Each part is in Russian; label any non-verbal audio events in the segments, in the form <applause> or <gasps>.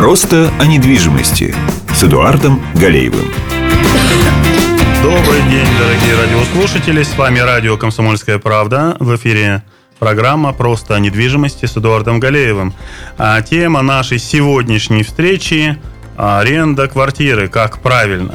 Просто о недвижимости с Эдуардом Галеевым. Добрый день, дорогие радиослушатели. С вами радио «Комсомольская правда». В эфире программа «Просто о недвижимости» с Эдуардом Галеевым. А тема нашей сегодняшней встречи – аренда квартиры. Как правильно?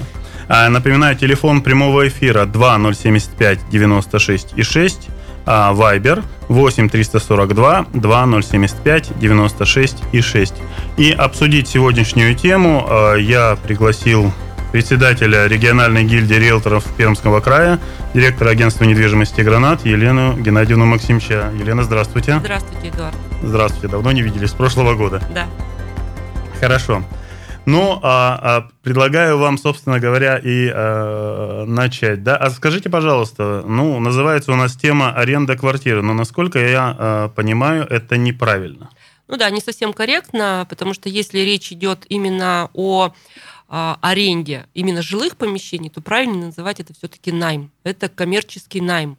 А, напоминаю, телефон прямого эфира 2075 96 и 6 а Viber 8 342 2075 96 и 6. И обсудить сегодняшнюю тему а, я пригласил председателя региональной гильдии риэлторов Пермского края, директора агентства недвижимости «Гранат» Елену Геннадьевну Максимча. Елена, здравствуйте. Здравствуйте, Эдуард. Здравствуйте. Давно не виделись, с прошлого года. Да. Хорошо. Ну, а, а, предлагаю вам, собственно говоря, и а, начать. Да? А скажите, пожалуйста, ну, называется у нас тема аренда квартиры, но насколько я а, понимаю, это неправильно. Ну да, не совсем корректно, потому что если речь идет именно о а, аренде именно жилых помещений, то правильно называть это все-таки найм. Это коммерческий найм.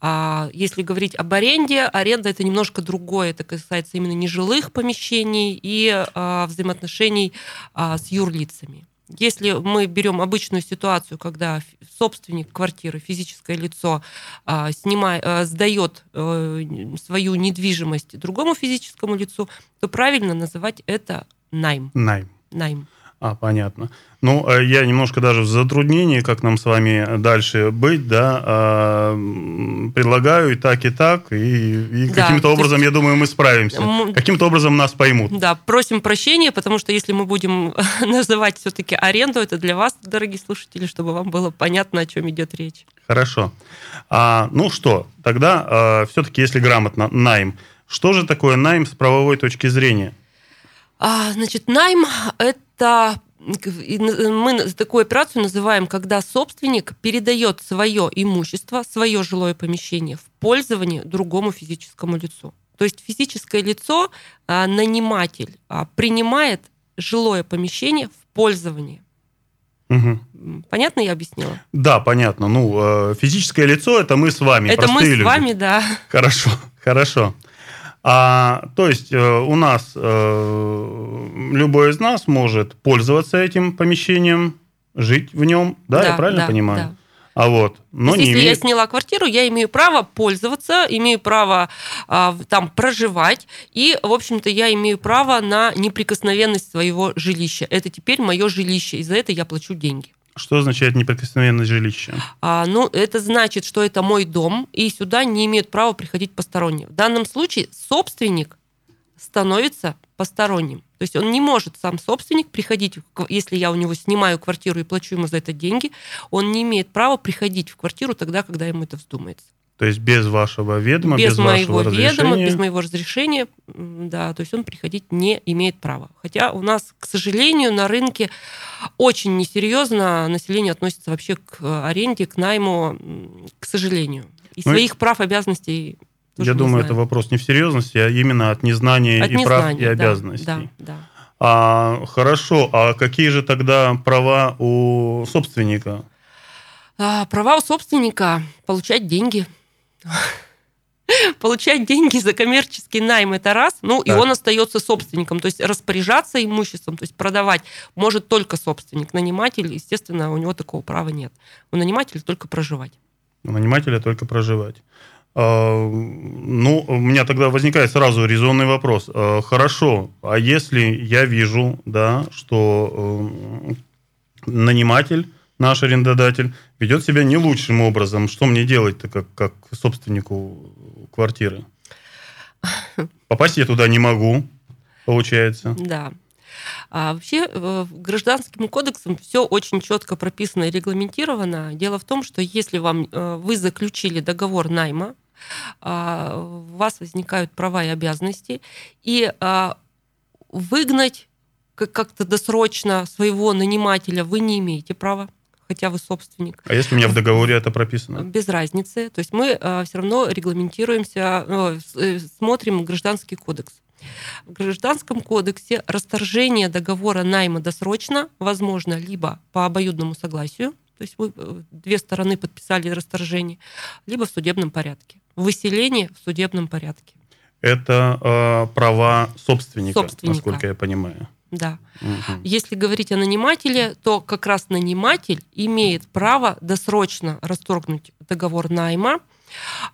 А если говорить об аренде, аренда это немножко другое. Это касается именно нежилых помещений и а, взаимоотношений а, с юрлицами. Если мы берем обычную ситуацию, когда собственник квартиры, физическое лицо, а, снимает, а, сдает а, свою недвижимость другому физическому лицу, то правильно называть это найм. Найм. Найм. А, понятно. Ну, э, я немножко даже в затруднении, как нам с вами дальше быть, да, а, предлагаю и так, и так, и, и да, каким-то образом, есть, я думаю, мы справимся. Мы, каким-то образом нас поймут. Да, просим прощения, потому что если мы будем <laughs> называть все-таки аренду, это для вас, дорогие слушатели, чтобы вам было понятно, о чем идет речь. Хорошо. А, ну что, тогда а, все-таки, если грамотно, найм. Что же такое найм с правовой точки зрения? А, значит, найм – это мы такую операцию называем, когда собственник передает свое имущество, свое жилое помещение в пользование другому физическому лицу. То есть физическое лицо, а, наниматель, а, принимает жилое помещение в пользование. Угу. Понятно я объяснила? Да, понятно. Ну, э, физическое лицо это мы с вами. Это мы с люди. вами, да. Хорошо, хорошо. А, то есть э, у нас э, любой из нас может пользоваться этим помещением, жить в нем, да, да я правильно да, понимаю? Да. А вот, но есть, не если имеет... я сняла квартиру, я имею право пользоваться, имею право а, там проживать, и, в общем-то, я имею право на неприкосновенность своего жилища. Это теперь мое жилище, и за это я плачу деньги. Что означает неприкосновенность жилища? А, ну, это значит, что это мой дом, и сюда не имеют права приходить посторонние. В данном случае собственник становится посторонним. То есть он не может сам собственник приходить, если я у него снимаю квартиру и плачу ему за это деньги, он не имеет права приходить в квартиру тогда, когда ему это вздумается. То есть без вашего ведома, без, без моего вашего ведома, без моего разрешения, да, то есть он приходить не имеет права. Хотя у нас, к сожалению, на рынке очень несерьезно население относится вообще к аренде, к найму, к сожалению. И ну, своих прав, обязанностей я думаю, это вопрос не в серьезности, а именно от незнания от и незнания, прав и обязанностей. Да, да. А, хорошо, а какие же тогда права у собственника? А, права у собственника получать деньги. <laughs> Получать деньги за коммерческий найм это раз, ну так. и он остается собственником, то есть распоряжаться имуществом, то есть продавать может только собственник. Наниматель, естественно, у него такого права нет. У нанимателя только проживать. У нанимателя только проживать. А, ну, у меня тогда возникает сразу резонный вопрос. А, хорошо, а если я вижу, да, что э, наниматель наш арендодатель, ведет себя не лучшим образом. Что мне делать-то, как, как собственнику квартиры? Попасть я туда не могу, получается. Да. А вообще э, гражданским кодексом все очень четко прописано и регламентировано. Дело в том, что если вам, э, вы заключили договор найма, а, у вас возникают права и обязанности, и а, выгнать как-то досрочно своего нанимателя вы не имеете права хотя вы собственник. А если у меня в договоре это прописано? Без разницы. То есть мы э, все равно регламентируемся, э, э, смотрим гражданский кодекс. В гражданском кодексе расторжение договора найма досрочно возможно либо по обоюдному согласию, то есть вы, две стороны подписали расторжение, либо в судебном порядке. Выселение в судебном порядке. Это э, права собственника, собственника, насколько я понимаю. Да. Угу. Если говорить о нанимателе, то как раз наниматель имеет право досрочно расторгнуть договор найма,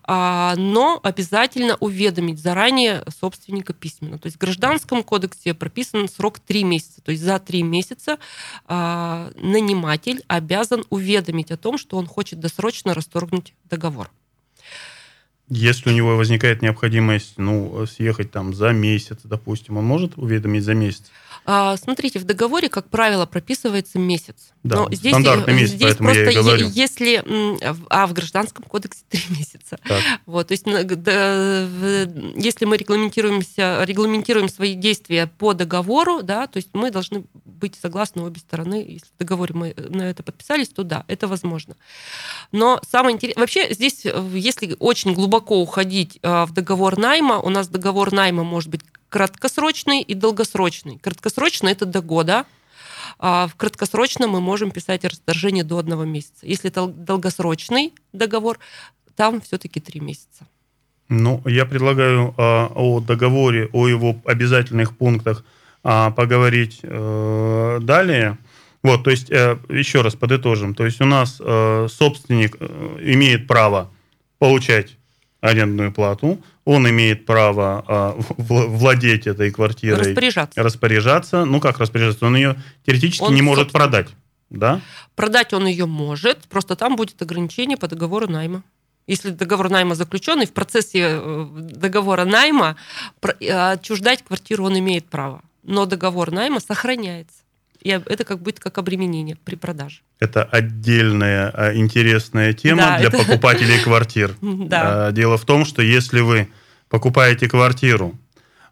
а, но обязательно уведомить заранее собственника письменно. То есть в Гражданском кодексе прописан срок 3 месяца. То есть за 3 месяца а, наниматель обязан уведомить о том, что он хочет досрочно расторгнуть договор. Если у него возникает необходимость ну, съехать там за месяц, допустим, он может уведомить за месяц? А, смотрите, в договоре, как правило, прописывается месяц. Да, Но здесь, стандартный месяц, здесь поэтому просто я и говорю. Если, а в гражданском кодексе <laughs> три месяца. Так. Вот, то есть да, если мы регламентируемся, регламентируем свои действия по договору, да, то есть мы должны быть согласны обе стороны. Если в договоре мы на это подписались, то да, это возможно. Но самое интересное... Вообще здесь, если очень глубоко уходить а, в договор найма, у нас договор найма может быть краткосрочный и долгосрочный. Краткосрочный это до года, а в краткосрочном мы можем писать расторжение до одного месяца. Если это долгосрочный договор, там все-таки три месяца. Ну, я предлагаю а, о договоре, о его обязательных пунктах а, поговорить а, далее. Вот, то есть, а, еще раз подытожим. То есть у нас а, собственник а, имеет право получать арендную плату, он имеет право э, владеть этой квартирой. Распоряжаться. Распоряжаться. Ну, как распоряжаться? Он ее теоретически он, не может продать. Да? Продать он ее может, просто там будет ограничение по договору найма. Если договор найма заключен, и в процессе э, договора найма э, отчуждать квартиру он имеет право. Но договор найма сохраняется и это как будет как обременение при продаже. Это отдельная а, интересная тема да, для это... покупателей <laughs> квартир. Да. А, дело в том, что если вы покупаете квартиру,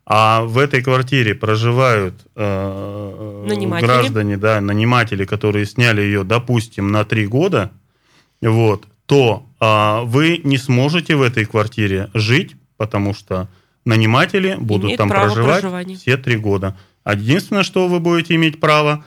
а в этой квартире проживают э, граждане, да, наниматели, которые сняли ее, допустим, на три года, вот, то э, вы не сможете в этой квартире жить, потому что наниматели будут Имеет там проживать проживания. все три года. А единственное, что вы будете иметь право,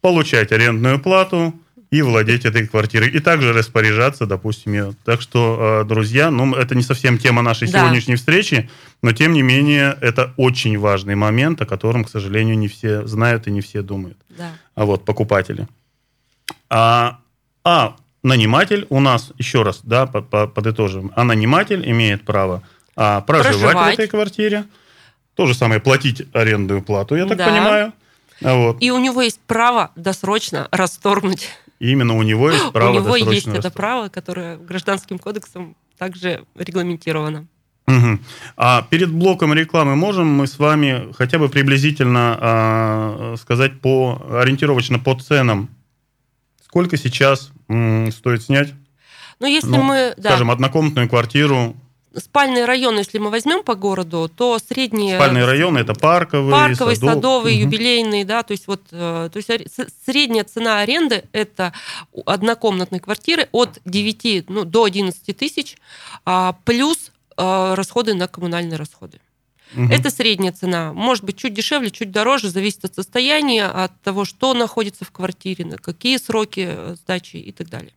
получать арендную плату и владеть этой квартирой. И также распоряжаться, допустим, ее. Так что, э, друзья, ну, это не совсем тема нашей да. сегодняшней встречи, но, тем не менее, это очень важный момент, о котором, к сожалению, не все знают и не все думают. Да. А вот, покупатели. А, а наниматель у нас, еще раз, да, подытожим, а наниматель имеет право а, проживать, проживать в этой квартире, то же самое платить арендную плату, я так да. понимаю. Вот. И у него есть право досрочно расторгнуть. именно у него есть <gasps> право У него есть это право, которое гражданским кодексом также регламентировано. Угу. А перед блоком рекламы можем мы с вами хотя бы приблизительно а, сказать по ориентировочно по ценам, сколько сейчас м, стоит снять? Ну, если ну, мы, скажем, да. однокомнатную квартиру спальные районы, если мы возьмем по городу, то средние... Спальные районы это парковые, парковые садов... садовые, угу. юбилейные, да, то есть вот, э, то есть средняя цена аренды это однокомнатной квартиры от 9 ну, до 11 тысяч, а, плюс э, расходы на коммунальные расходы. Угу. Это средняя цена. Может быть, чуть дешевле, чуть дороже, зависит от состояния, от того, что находится в квартире, на какие сроки э, сдачи и так далее.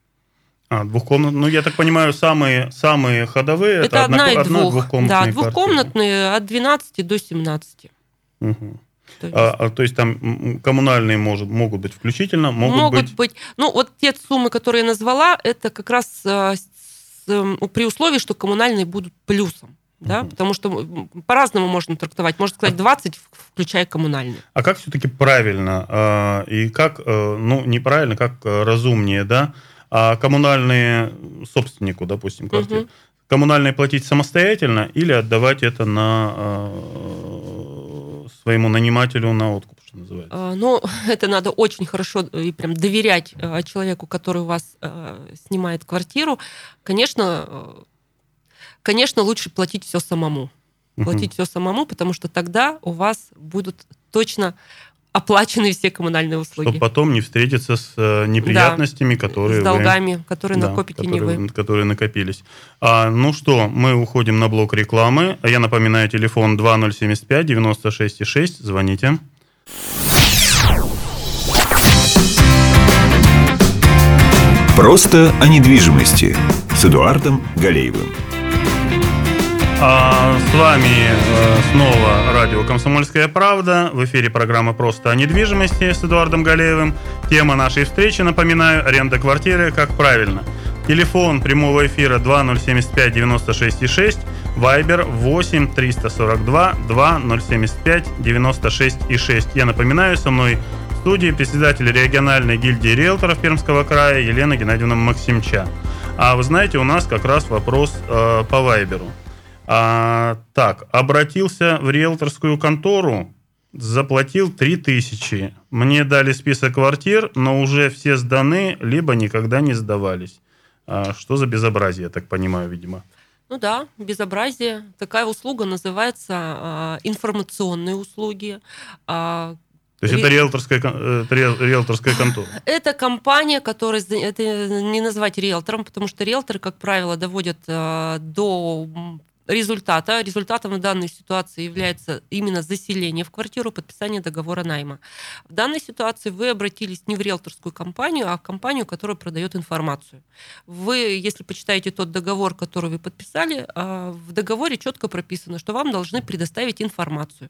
А, двухкомнатные. Ну, я так понимаю, самые, самые ходовые это, это одна, одна и двух. двухкомнатные. Да, двухкомнатные квартиры. от 12 до 17. Угу. То есть, а, а, то есть там коммунальные может, могут быть включительно, могут, могут быть... быть. Ну, вот те суммы, которые я назвала, это как раз а, с, при условии, что коммунальные будут плюсом. Да? Угу. Потому что по-разному можно трактовать. Можно сказать 20, включая коммунальные. А как все-таки правильно а, и как, ну, неправильно, как разумнее, да, а коммунальные собственнику, допустим, квартиры, угу. коммунальные платить самостоятельно или отдавать это на э, своему нанимателю на откуп, что называется? А, ну, <laughs> это надо очень хорошо и прям доверять э, человеку, который у вас э, снимает квартиру. Конечно, э, конечно, лучше платить все самому. Платить угу. все самому, потому что тогда у вас будут точно оплачены все коммунальные услуги. Чтобы потом не встретиться с э, неприятностями, да, которые с долгами, вы, которые да, накопите которые, не вы. Которые накопились. А, ну что, мы уходим на блок рекламы. Я напоминаю, телефон 2075 96,6. Звоните. Просто о недвижимости с Эдуардом Галеевым. А, с вами э, снова радио «Комсомольская правда». В эфире программа «Просто о недвижимости» с Эдуардом Галеевым. Тема нашей встречи, напоминаю, аренда квартиры «Как правильно». Телефон прямого эфира 2075 96 6, Вайбер 8 342 2075 96 6. Я напоминаю, со мной в студии председатель региональной гильдии риэлторов Пермского края Елена Геннадьевна Максимча. А вы знаете, у нас как раз вопрос э, по Вайберу. А, так, обратился в риэлторскую контору, заплатил 3000. Мне дали список квартир, но уже все сданы, либо никогда не сдавались. А, что за безобразие, я так понимаю, видимо? Ну да, безобразие. Такая услуга называется э, информационные услуги. Э, то есть Ре... это риэлторская, это риэлторская контора? <laughs> Это компания, которая... Это не назвать риэлтором, потому что риэлторы, как правило, доводят э, до результата. Результатом в данной ситуации является именно заселение в квартиру, подписание договора найма. В данной ситуации вы обратились не в риэлторскую компанию, а в компанию, которая продает информацию. Вы, если почитаете тот договор, который вы подписали, а, в договоре четко прописано, что вам должны предоставить информацию.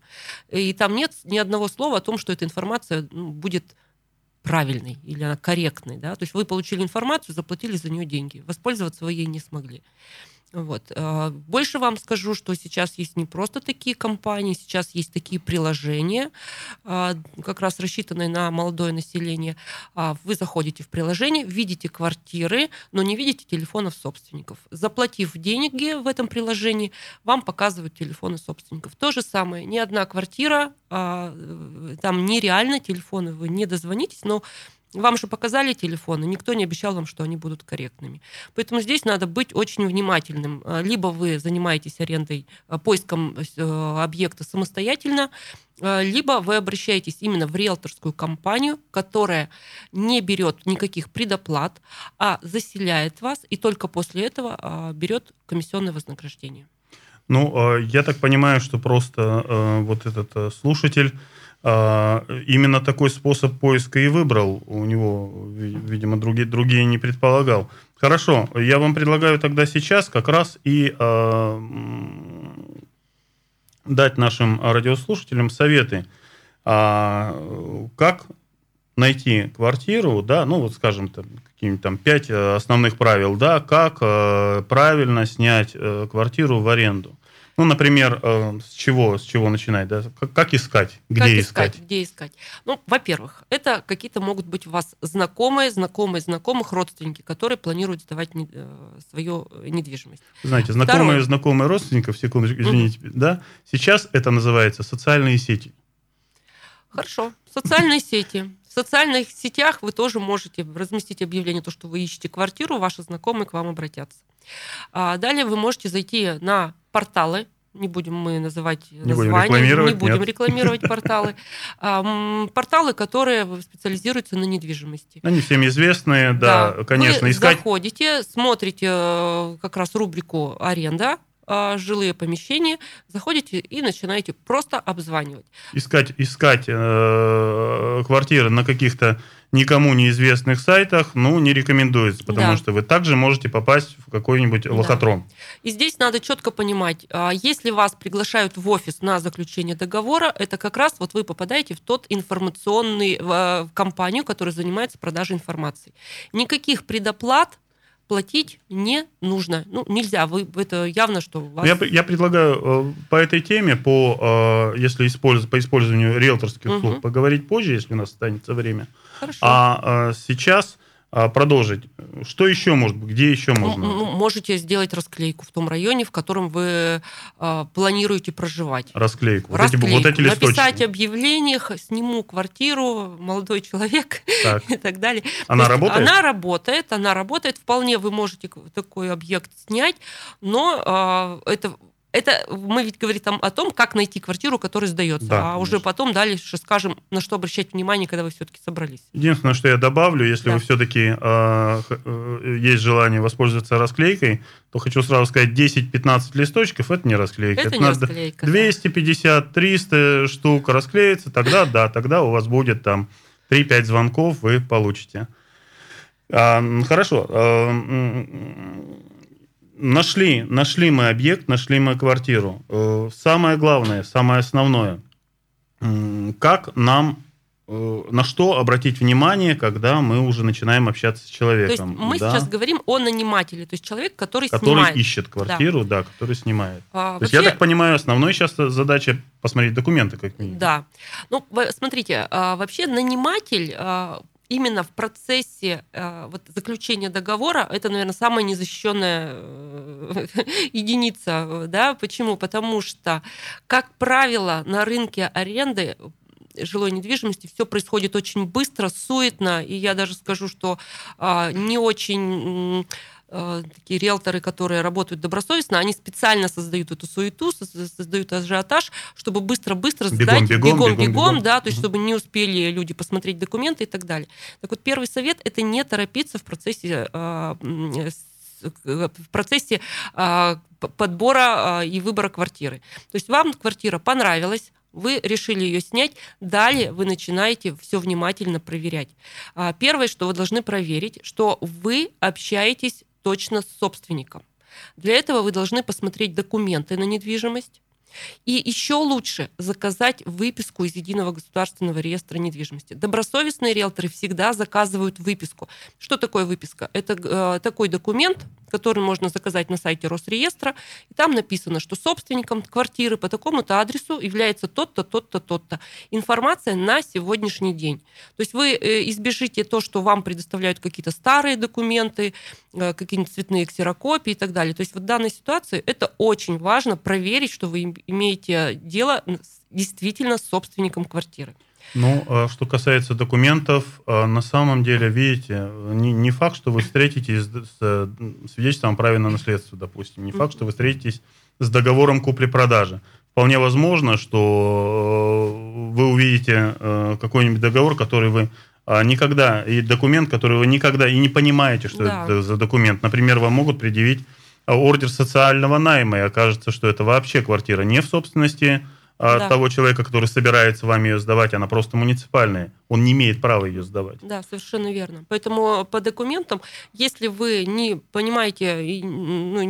И там нет ни одного слова о том, что эта информация ну, будет правильной или она корректной. Да? То есть вы получили информацию, заплатили за нее деньги. Воспользоваться вы ей не смогли. Вот. А, больше вам скажу, что сейчас есть не просто такие компании, сейчас есть такие приложения, а, как раз рассчитанные на молодое население. А, вы заходите в приложение, видите квартиры, но не видите телефонов собственников. Заплатив деньги в этом приложении, вам показывают телефоны собственников. То же самое, ни одна квартира, там нереально телефоны, вы не дозвонитесь, но вам же показали телефоны, никто не обещал вам, что они будут корректными. Поэтому здесь надо быть очень внимательным. А, либо вы занимаетесь арендой, а, поиском э, объекта самостоятельно, а, либо вы обращаетесь именно в риэлторскую компанию, которая не берет никаких предоплат, а заселяет вас и только после этого берет комиссионное вознаграждение. Ну, я так понимаю, что просто э, вот этот э, слушатель именно такой способ поиска и выбрал. У него, видимо, другие, другие не предполагал. Хорошо, я вам предлагаю тогда сейчас как раз и э, дать нашим радиослушателям советы, э, как найти квартиру, да, ну вот скажем там какие-нибудь там пять основных правил, да, как э, правильно снять э, квартиру в аренду. Ну, например, э, с чего, с чего начинать, да? Как, как искать, где как искать, искать? Где искать? Ну, во-первых, это какие-то могут быть у вас знакомые, знакомые, знакомых родственники, которые планируют сдавать не, э, свою недвижимость. Знаете, знакомые, Второе. знакомые родственников, секундочку, извините, mm да? Сейчас это называется социальные сети. Хорошо, социальные сети. В социальных сетях вы тоже можете разместить объявление, то, что вы ищете квартиру, ваши знакомые к вам обратятся. А далее вы можете зайти на порталы, не будем мы называть не названия, будем не будем нет. рекламировать <laughs> порталы. Порталы, которые специализируются на недвижимости. Они всем известные, да, да. конечно. Вы искать... заходите, смотрите э, как раз рубрику «Аренда», а, жилые помещения, заходите и начинаете просто обзванивать. Искать, искать э, квартиры на каких-то никому неизвестных сайтах, ну, не рекомендуется, потому да. что вы также можете попасть в какой-нибудь да. лохотрон. И здесь надо четко понимать, а, если вас приглашают в офис на заключение договора, это как раз вот вы попадаете в тот информационный в компанию, которая занимается продажей информации. Никаких предоплат платить не нужно. Ну, нельзя. Вы, это явно, что вас... я, я предлагаю э, по этой теме, по, э, если использ, по использованию риэлторских услуг, угу. поговорить позже, если у нас останется время. Хорошо. А э, сейчас а, продолжить. Что еще может быть? Где еще можно? Можете сделать расклейку в том районе, в котором вы э, планируете проживать. Расклейку. Вот, расклейку. Эти, вот эти листочки. Написать объявление, сниму квартиру, молодой человек так. <laughs> и так далее. Она работает? Она работает, она работает. Вполне вы можете такой объект снять, но э, это это мы ведь говорим там о том, как найти квартиру, которая сдается, да, а конечно. уже потом дальше скажем, на что обращать внимание, когда вы все-таки собрались. Единственное, что я добавлю, если да. вы все-таки э, э, есть желание воспользоваться расклейкой, то хочу сразу сказать, 10-15 листочков это не расклейка. Это, это не расклейка. 250-300 штук расклеится, тогда <laughs> да, тогда у вас будет там 3-5 звонков, вы получите. А, хорошо. Нашли, нашли мы объект, нашли мы квартиру. Э, самое главное, самое основное, как нам Э, на что обратить внимание, когда мы уже начинаем общаться с человеком. То есть мы да? сейчас говорим о нанимателе, то есть человек, который, который снимает. ищет квартиру, да, да который снимает. А, то вообще... есть я так понимаю, основной сейчас задача посмотреть документы как минимум. Да. Ну, смотрите, а, вообще наниматель а, именно в процессе э, вот, заключения договора это, наверное, самая незащищенная э, <laughs> единица. Да? Почему? Потому что, как правило, на рынке аренды жилой недвижимости все происходит очень быстро, суетно, и я даже скажу, что а, не очень такие риэлторы, которые работают добросовестно, они специально создают эту суету, создают ажиотаж, чтобы быстро-быстро сдать, бегом, бегом, бегом, бегом, да, то есть чтобы не успели люди посмотреть документы и так далее. Так вот, первый совет – это не торопиться в процессе а, в процессе подбора и выбора квартиры. То есть вам квартира понравилась, вы решили ее снять, далее вы начинаете все внимательно проверять. А, первое, что вы должны проверить, что вы общаетесь точно с собственником. Для этого вы должны посмотреть документы на недвижимость, и еще лучше заказать выписку из Единого государственного реестра недвижимости. Добросовестные риэлторы всегда заказывают выписку. Что такое выписка? Это э, такой документ, который можно заказать на сайте Росреестра, и там написано, что собственником квартиры по такому-то адресу является тот-то, тот-то, тот-то. Информация на сегодняшний день. То есть вы э, избежите то, что вам предоставляют какие-то старые документы, э, какие-нибудь цветные ксерокопии и так далее. То есть в данной ситуации это очень важно проверить, что вы имеете дело действительно с собственником квартиры. Ну, а что касается документов, а, на самом деле, видите, не, не факт, что вы встретитесь с свидетельством о праве на наследство, допустим, не факт, что вы встретитесь с договором купли-продажи. Вполне возможно, что э, вы увидите э, какой-нибудь договор, который вы а, никогда, и документ, который вы никогда и не понимаете, что да. это за документ. Например, вам могут предъявить ордер социального найма, и окажется, что это вообще квартира не в собственности а, да. того человека, который собирается вам ее сдавать, она просто муниципальная. Он не имеет права ее сдавать. Да, совершенно верно. Поэтому по документам, если вы не понимаете, ну,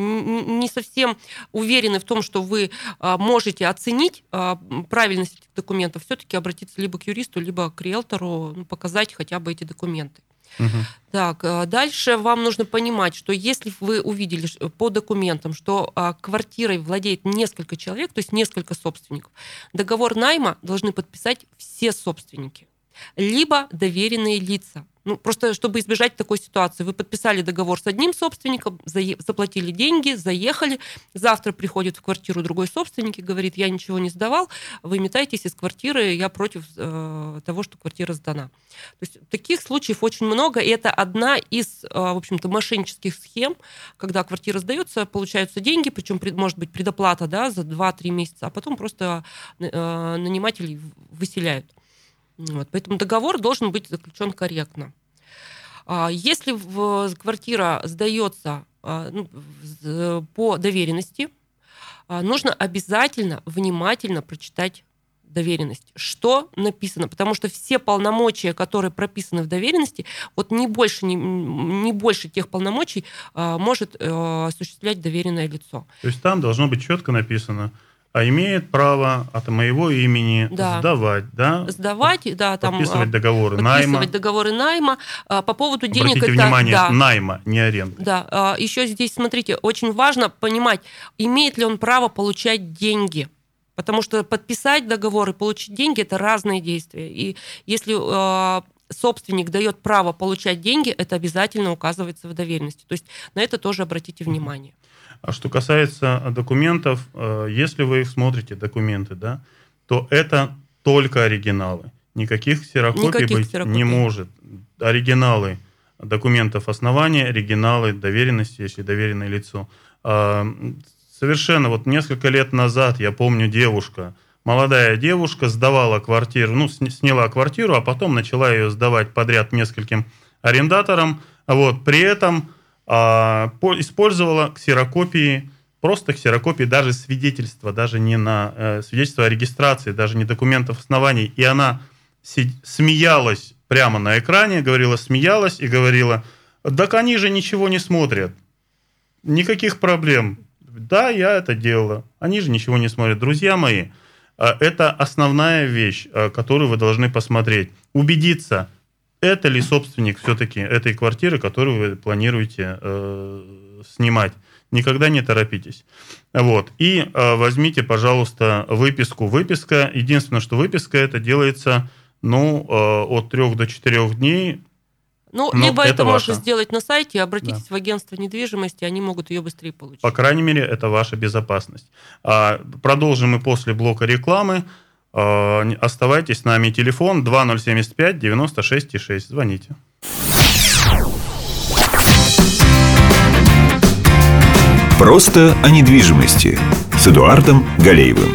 не совсем уверены в том, что вы а, можете оценить а, правильность этих документов, все-таки обратиться либо к юристу, либо к риэлтору, ну, показать хотя бы эти документы. Угу. Так, э, дальше вам нужно понимать, что если вы увидели по документам, что а, квартирой владеет несколько человек, то есть несколько собственников, договор найма должны подписать все собственники, либо доверенные лица. Ну, просто чтобы избежать такой ситуации. Вы подписали договор с одним собственником, заплатили деньги, заехали. Завтра приходит в квартиру другой собственник и говорит, я ничего не сдавал, вы метаетесь из квартиры, я против э, того, что квартира сдана. То есть таких случаев очень много, и это одна из, э, в общем-то, мошеннических схем, когда квартира сдается, получаются деньги, причем может быть предоплата да, за 2-3 месяца, а потом просто э, нанимателей выселяют. Вот, поэтому договор должен быть заключен корректно. А, если квартира сдается а, ну, по доверенности, а, нужно обязательно внимательно прочитать доверенность. Что написано? Потому что все полномочия, которые прописаны в доверенности, вот не больше, не, не больше тех полномочий может э, осуществлять доверенное лицо. То есть там должно быть четко написано, а имеет право от моего имени да. сдавать, да? Сдавать, да, там подписывать а, договоры подписывать найма. договоры найма а, по поводу денег. Обратите это, внимание, да, найма, не аренды. Да, а, еще здесь, смотрите, очень важно понимать, имеет ли он право получать деньги. Потому что подписать договор и получить деньги – это разные действия. И если собственник дает право получать деньги, это обязательно указывается в доверенности. То есть на это тоже обратите внимание. А что касается документов, э, если вы смотрите документы, да, то это только оригиналы. Никаких ксерокопий Никаких быть ксерокопий. не может. Оригиналы документов основания, оригиналы доверенности, если доверенное лицо. А, совершенно вот несколько лет назад, я помню, девушка, молодая девушка сдавала квартиру, ну, сняла квартиру, а потом начала ее сдавать подряд нескольким арендаторам. Вот, при этом использовала ксерокопии, просто ксерокопии даже свидетельства, даже не на э, свидетельство о регистрации, даже не документов оснований. И она смеялась прямо на экране, говорила, смеялась и говорила, так они же ничего не смотрят. Никаких проблем. Да, я это делала. Они же ничего не смотрят. Друзья мои, а, это основная вещь, а, которую вы должны посмотреть. Убедиться, это ли собственник все-таки этой квартиры, которую вы планируете э, снимать. Никогда не торопитесь. Вот. И э, возьмите, пожалуйста, выписку. Выписка, единственное, что выписка, это делается ну, э, от трех до четырех дней ну, Но либо это, это можно сделать на сайте, обратитесь да. в агентство недвижимости, они могут ее быстрее получить. По крайней мере, это ваша безопасность. А, продолжим мы после блока рекламы. А, оставайтесь с нами. Телефон 2075 96 Звоните. Просто о недвижимости с Эдуардом Галеевым.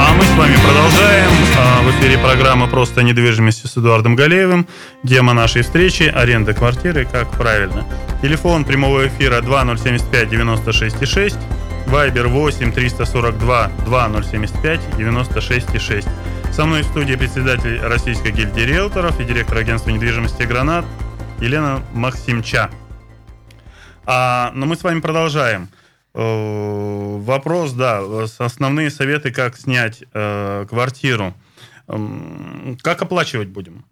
А мы с вами продолжаем. А, в эфире программа «Просто недвижимости» с Эдуардом Галеевым. Тема нашей встречи – аренда квартиры, как правильно. Телефон прямого эфира 2075 96 6. Вайбер 8 342 2075 96 6. Со мной в студии председатель Российской гильдии риэлторов и директор агентства недвижимости «Гранат» Елена Максимча. А, но мы с вами продолжаем. Э, вопрос, да, основные советы, как снять э, квартиру. Как оплачивать будем?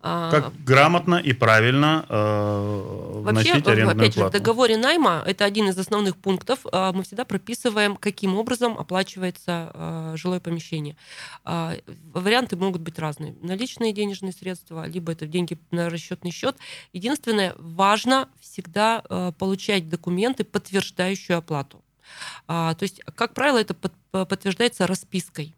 А, как грамотно и правильно э, Вообще, вносить арендную опять плату? же, в договоре найма, это один из основных пунктов, э, мы всегда прописываем, каким образом оплачивается э, жилое помещение. Э, варианты могут быть разные. Наличные денежные средства, либо это деньги на расчетный счет. Единственное, важно всегда э, получать документы, подтверждающие оплату. А, то есть, как правило, это под, подтверждается распиской.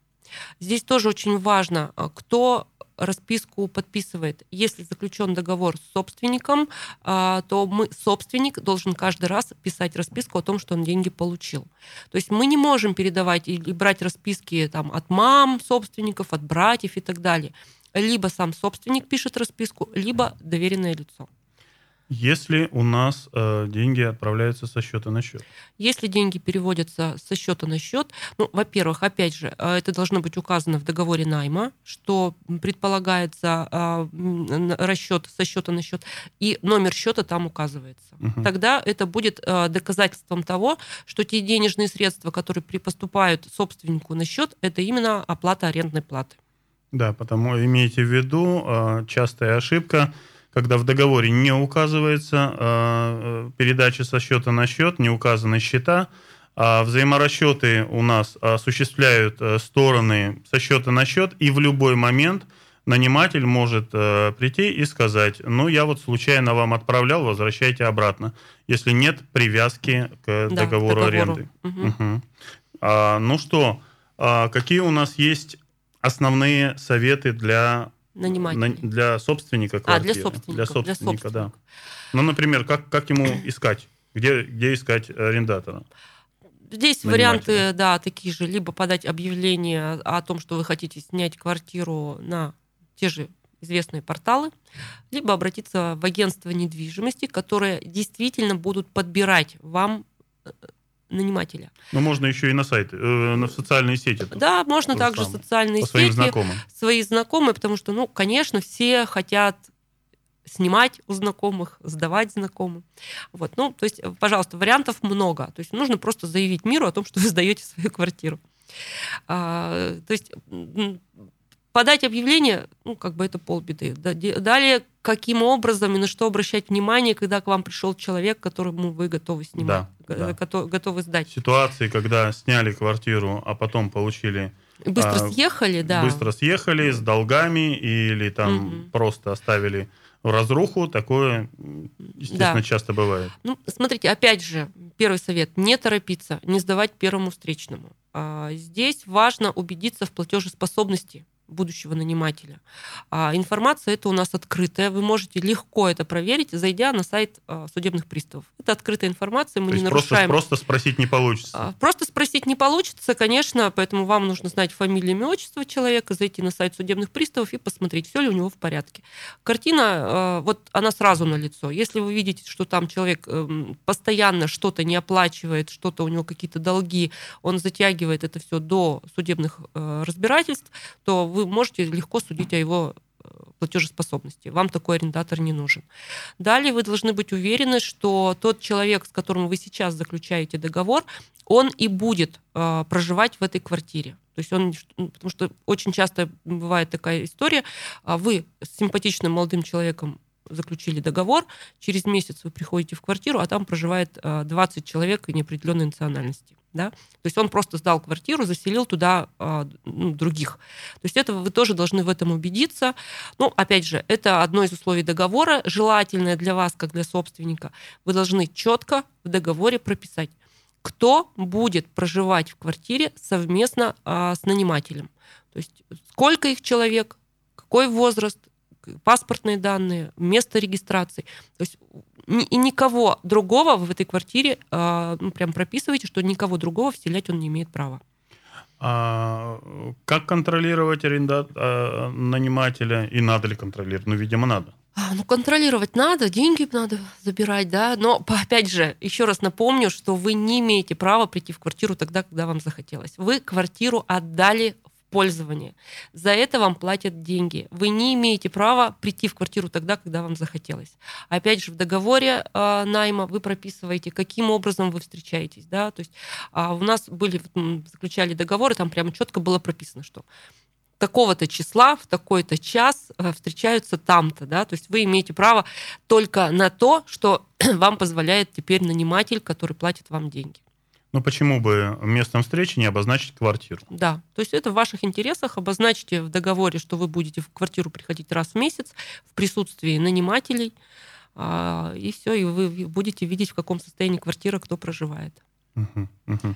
Здесь тоже очень важно, э, кто расписку подписывает. Если заключен договор с собственником, а, то мы, собственник должен каждый раз писать расписку о том, что он деньги получил. То есть мы не можем передавать или брать расписки там, от мам собственников, от братьев и так далее. Либо сам собственник пишет расписку, либо доверенное лицо. Если у нас э, деньги отправляются со счета на счет? Если деньги переводятся со счета на счет, ну, во-первых, опять же, э, это должно быть указано в договоре найма, что предполагается э, расчет со счета на счет, и номер счета там указывается. Угу. Тогда это будет э, доказательством того, что те денежные средства, которые поступают собственнику на счет, это именно оплата арендной платы. Да, потому имейте в виду, э, частая ошибка – когда в договоре не указывается э, передача со счета на счет, не указаны счета, а взаиморасчеты у нас осуществляют э, стороны со счета на счет, и в любой момент наниматель может э, прийти и сказать, ну, я вот случайно вам отправлял, возвращайте обратно, если нет привязки к да, договору, договору аренды. Угу. Угу. А, ну что, а, какие у нас есть основные советы для нанимателей. Для собственника квартиры. А, для собственника. Для собственника, для собственника. да. Ну, например, как, как ему искать? Где, где искать арендатора? Здесь варианты, да, такие же. Либо подать объявление о том, что вы хотите снять квартиру на те же известные порталы, либо обратиться в агентство недвижимости, которые действительно будут подбирать вам э, нанимателя. Но можно еще и на сайт, э, на социальные сети. Да, можно также самое. социальные По сети. своим знакомым. Свои знакомые, потому что, ну, конечно, все хотят снимать у знакомых, сдавать знакомым. Вот, ну, то есть, пожалуйста, вариантов много. То есть нужно просто заявить миру о том, что вы сдаете свою квартиру. А, то есть подать объявление, ну, как бы это полбеды. Далее, каким образом и на что обращать внимание, когда к вам пришел человек, которому вы готовы снимать, да, да. готовы сдать. Ситуации, когда сняли квартиру, а потом получили... Быстро а, съехали, да. Быстро съехали с долгами или там угу. просто оставили в разруху, такое, естественно, да. часто бывает. Ну, смотрите, опять же, первый совет, не торопиться, не сдавать первому встречному. А, здесь важно убедиться в платежеспособности будущего нанимателя. А информация это у нас открытая, вы можете легко это проверить, зайдя на сайт а, судебных приставов. Это открытая информация, мы То не нарушаем. Просто, просто спросить не получится. А, просто спросить не получится, конечно, поэтому вам нужно знать фамилию, имя, отчество человека, зайти на сайт судебных приставов и посмотреть, все ли у него в порядке. Картина, а, вот она сразу на лицо. Если вы видите, что там человек эм, постоянно что-то не оплачивает, что-то у него какие-то долги, он затягивает это все до судебных э, разбирательств, то вы вы можете легко судить о его э, платежеспособности. Вам такой арендатор не нужен. Далее вы должны быть уверены, что тот человек, с которым вы сейчас заключаете договор, он и будет э, проживать в этой квартире. То есть он, потому что очень часто бывает такая история, а вы с симпатичным молодым человеком заключили договор, через месяц вы приходите в квартиру, а там проживает 20 э, человек неопределенной национальности. Да? То есть он просто сдал квартиру, заселил туда а, ну, других. То есть это вы тоже должны в этом убедиться. Ну, опять же, это одно из условий договора, желательное для вас, как для собственника. Вы должны четко в договоре прописать, кто будет проживать в квартире совместно а, с нанимателем. То есть сколько их человек, какой возраст, паспортные данные, место регистрации. То есть и никого другого в этой квартире, а, ну, прям прописывайте, что никого другого вселять он не имеет права. А как контролировать аренда... а, нанимателя? И надо ли контролировать? Ну, видимо, надо. А, ну, контролировать надо, деньги надо забирать, да. Но, опять же, еще раз напомню, что вы не имеете права прийти в квартиру тогда, когда вам захотелось. Вы квартиру отдали пользование. За это вам платят деньги. Вы не имеете права прийти в квартиру тогда, когда вам захотелось. Опять же, в договоре э, найма вы прописываете, каким образом вы встречаетесь. Да? То есть э, у нас были, заключали договоры, там прямо четко было прописано, что такого-то числа в такой-то час э, встречаются там-то, да, то есть вы имеете право только на то, что <clears throat> вам позволяет теперь наниматель, который платит вам деньги. Ну почему бы местом встречи не обозначить квартиру? Да, то есть это в ваших интересах. Обозначьте в договоре, что вы будете в квартиру приходить раз в месяц в присутствии нанимателей, а, и все, и вы будете видеть, в каком состоянии квартира, кто проживает. Угу, угу.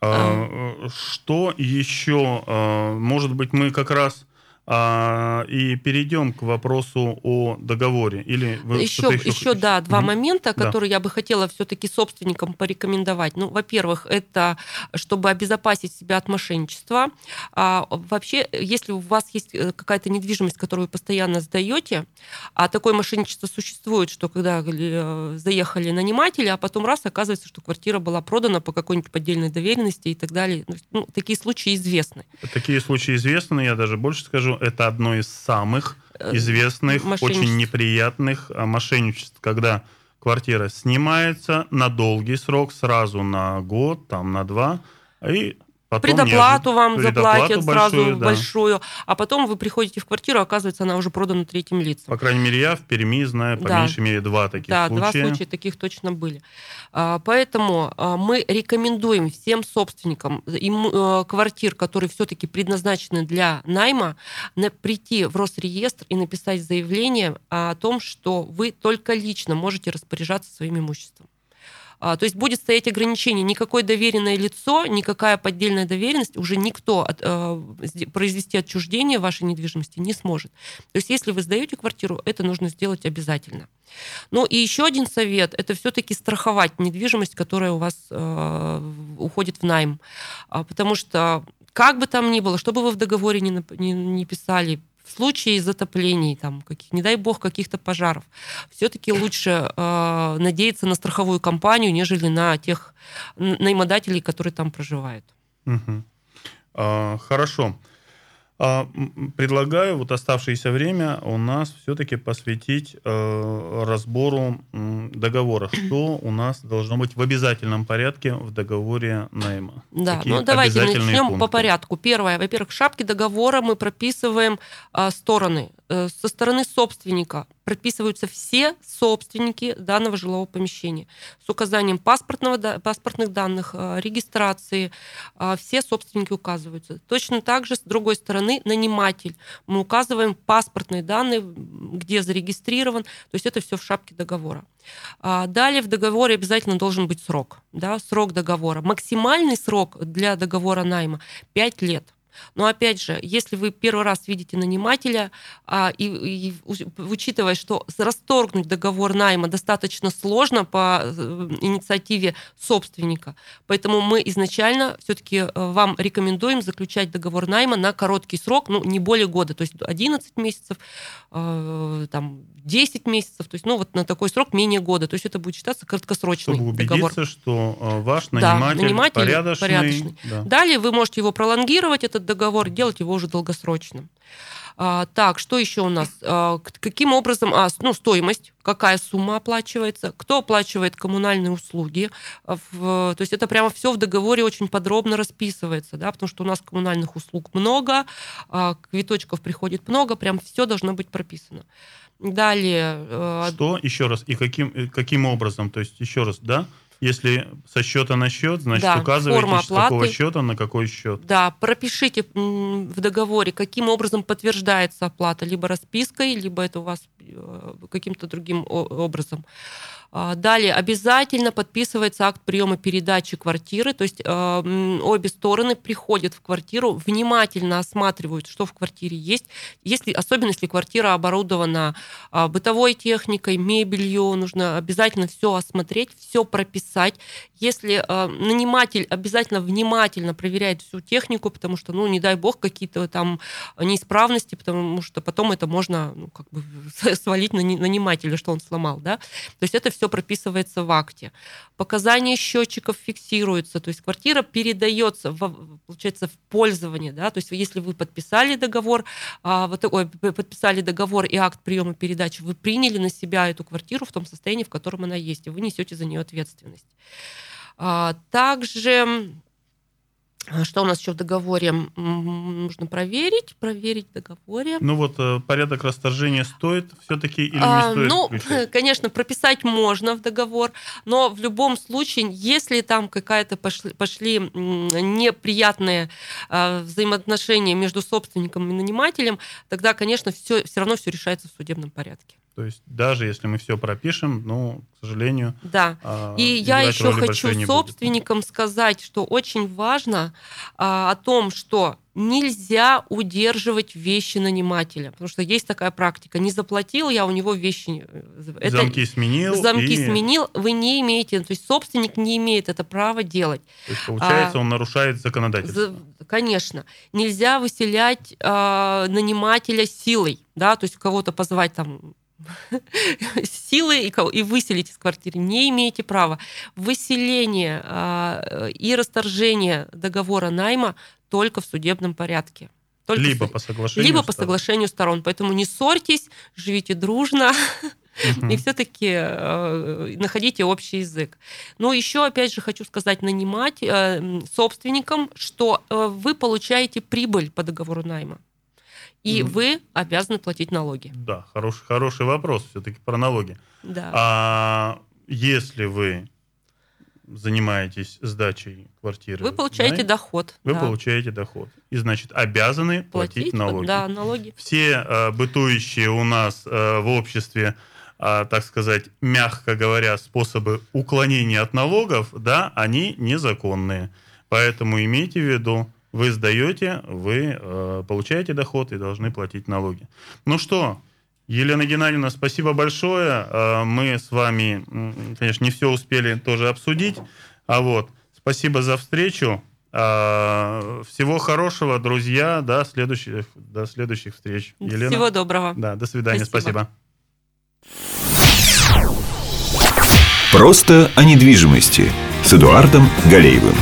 А, что еще? А, может быть, мы как раз а, и перейдем к вопросу о договоре. Или вы еще, еще, еще да, два угу. момента, которые да. я бы хотела все-таки собственникам порекомендовать. Ну, во-первых, это чтобы обезопасить себя от мошенничества. А, вообще, если у вас есть э, какая-то недвижимость, которую вы постоянно сдаете, а такое мошенничество существует, что когда э, заехали наниматели, а потом раз оказывается, что квартира была продана по какой-нибудь поддельной доверенности и так далее. Ну, такие случаи известны. Такие случаи известны, я даже больше скажу это одно из самых э, известных, очень неприятных а, мошенничеств, когда квартира снимается на долгий срок, сразу на год, там на два, и Потом предоплату вам предоплату заплатят большую, сразу да. большую, а потом вы приходите в квартиру, оказывается, она уже продана третьим лицам. По крайней мере, я в Перми знаю, по да. меньшей мере, два таких да, случая. Да, два случая таких точно были. А, поэтому а, мы рекомендуем всем собственникам э, квартир, которые все-таки предназначены для найма, прийти в Росреестр и написать заявление о том, что вы только лично можете распоряжаться своим имуществом. А, то есть будет стоять ограничение, никакое доверенное лицо, никакая поддельная доверенность, уже никто от, э, произвести отчуждение вашей недвижимости не сможет. То есть если вы сдаете квартиру, это нужно сделать обязательно. Ну и еще один совет – это все-таки страховать недвижимость, которая у вас э, уходит в найм. А, потому что как бы там ни было, что бы вы в договоре не, не, не писали, в случае затоплений, там, каких, не дай бог, каких-то пожаров, все-таки лучше э, надеяться на страховую компанию, нежели на тех наимодателей, которые там проживают. Угу. А, хорошо. А, предлагаю вот оставшееся время у нас все-таки посвятить э, разбору э, договора. Что у нас должно быть в обязательном порядке в договоре найма? Да, Какие ну давайте начнем пункты? по порядку. Первое, во-первых, в шапке договора мы прописываем э, стороны. Э, со стороны собственника прописываются все собственники данного жилого помещения с указанием паспортного, паспортных данных, э, регистрации. Э, все собственники указываются. Точно так же, с другой стороны, наниматель. Мы указываем паспортные данные, где зарегистрирован. То есть это все в шапке договора. А, далее в договоре обязательно должен быть срок. Да, срок договора. Максимальный срок для договора найма 5 лет. Но опять же, если вы первый раз видите нанимателя, а, и, и учитывая, что расторгнуть договор найма достаточно сложно по э, инициативе собственника, поэтому мы изначально все-таки э, вам рекомендуем заключать договор найма на короткий срок, ну, не более года, то есть 11 месяцев, э, там, 10 месяцев, то есть, ну, вот на такой срок менее года, то есть это будет считаться краткосрочный Чтобы убедиться, договор. что ваш наниматель, да, наниматель порядочный. порядочный. Да. Далее вы можете его пролонгировать, этот этот договор, делать его уже долгосрочным. А, так, что еще у нас? А, каким образом, а, ну, стоимость, какая сумма оплачивается, кто оплачивает коммунальные услуги. А, в, то есть это прямо все в договоре очень подробно расписывается, да, потому что у нас коммунальных услуг много, а, квиточков приходит много, прям все должно быть прописано. Далее. А, что еще раз и каким э, каким образом? То есть еще раз, да? Если со счета на счет, значит, да, указываете, с какого счета на какой счет. Да, пропишите в договоре, каким образом подтверждается оплата, либо распиской, либо это у вас э, каким-то другим образом. А, далее обязательно подписывается акт приема передачи квартиры, то есть э, обе стороны приходят в квартиру, внимательно осматривают, что в квартире есть, если, особенно если квартира оборудована э, бытовой техникой, мебелью, нужно обязательно все осмотреть, все прописать. Если э, наниматель обязательно внимательно проверяет всю технику, потому что, ну, не дай бог, какие-то там неисправности, потому что потом это можно ну, как бы <laughs> свалить на нанимателя, что он сломал, да. То есть это все все прописывается в акте. Показания счетчиков фиксируются, то есть квартира передается, в, получается, в пользование. Да? То есть если вы подписали договор, а, вот, ой, подписали договор и акт приема передачи, вы приняли на себя эту квартиру в том состоянии, в котором она есть, и вы несете за нее ответственность. А, также что у нас еще в договоре? Нужно проверить, проверить в договоре. Ну вот э, порядок расторжения стоит все-таки или не а, стоит? Ну, включать? <laughs> конечно, прописать можно в договор, но в любом случае, если там какая-то пошли, пошли неприятные э, взаимоотношения между собственником и нанимателем, тогда, конечно, все, все равно все решается в судебном порядке. То есть даже если мы все пропишем, ну, к сожалению... Да. А, и я еще хочу собственникам будет. сказать, что очень важно а, о том, что нельзя удерживать вещи нанимателя, потому что есть такая практика. Не заплатил я у него вещи. Это, замки сменил. Замки и... сменил. Вы не имеете, то есть собственник не имеет это право делать. То есть получается, а, он нарушает законодательство. За, конечно. Нельзя выселять а, нанимателя силой, да, то есть кого-то позвать там <laughs> силы и, выселить из квартиры. Не имеете права. Выселение э, и расторжение договора найма только в судебном порядке. Только либо по соглашению Либо сторон. по соглашению сторон. Поэтому не ссорьтесь, живите дружно. <laughs> И все-таки э, находите общий язык. Но еще, опять же, хочу сказать нанимать э, собственникам, что э, вы получаете прибыль по договору найма и mm. вы обязаны платить налоги. Да, хороший, хороший вопрос все-таки про налоги. Да. А если вы занимаетесь сдачей квартиры, вы получаете знаете, доход. Вы да. получаете доход. И, значит, обязаны платить, платить налоги. Да, налоги. Все э, бытующие у нас э, в обществе, э, так сказать, мягко говоря, способы уклонения от налогов, да, они незаконные. Поэтому имейте в виду, вы сдаете, вы э, получаете доход и должны платить налоги. Ну что, Елена Геннадьевна, спасибо большое. Э, мы с вами, конечно, не все успели тоже обсудить. А вот, спасибо за встречу. Э, всего хорошего, друзья. До следующих, до следующих встреч. Елена. Всего доброго. Да, до свидания. Спасибо. спасибо. Просто о недвижимости с Эдуардом Галеевым.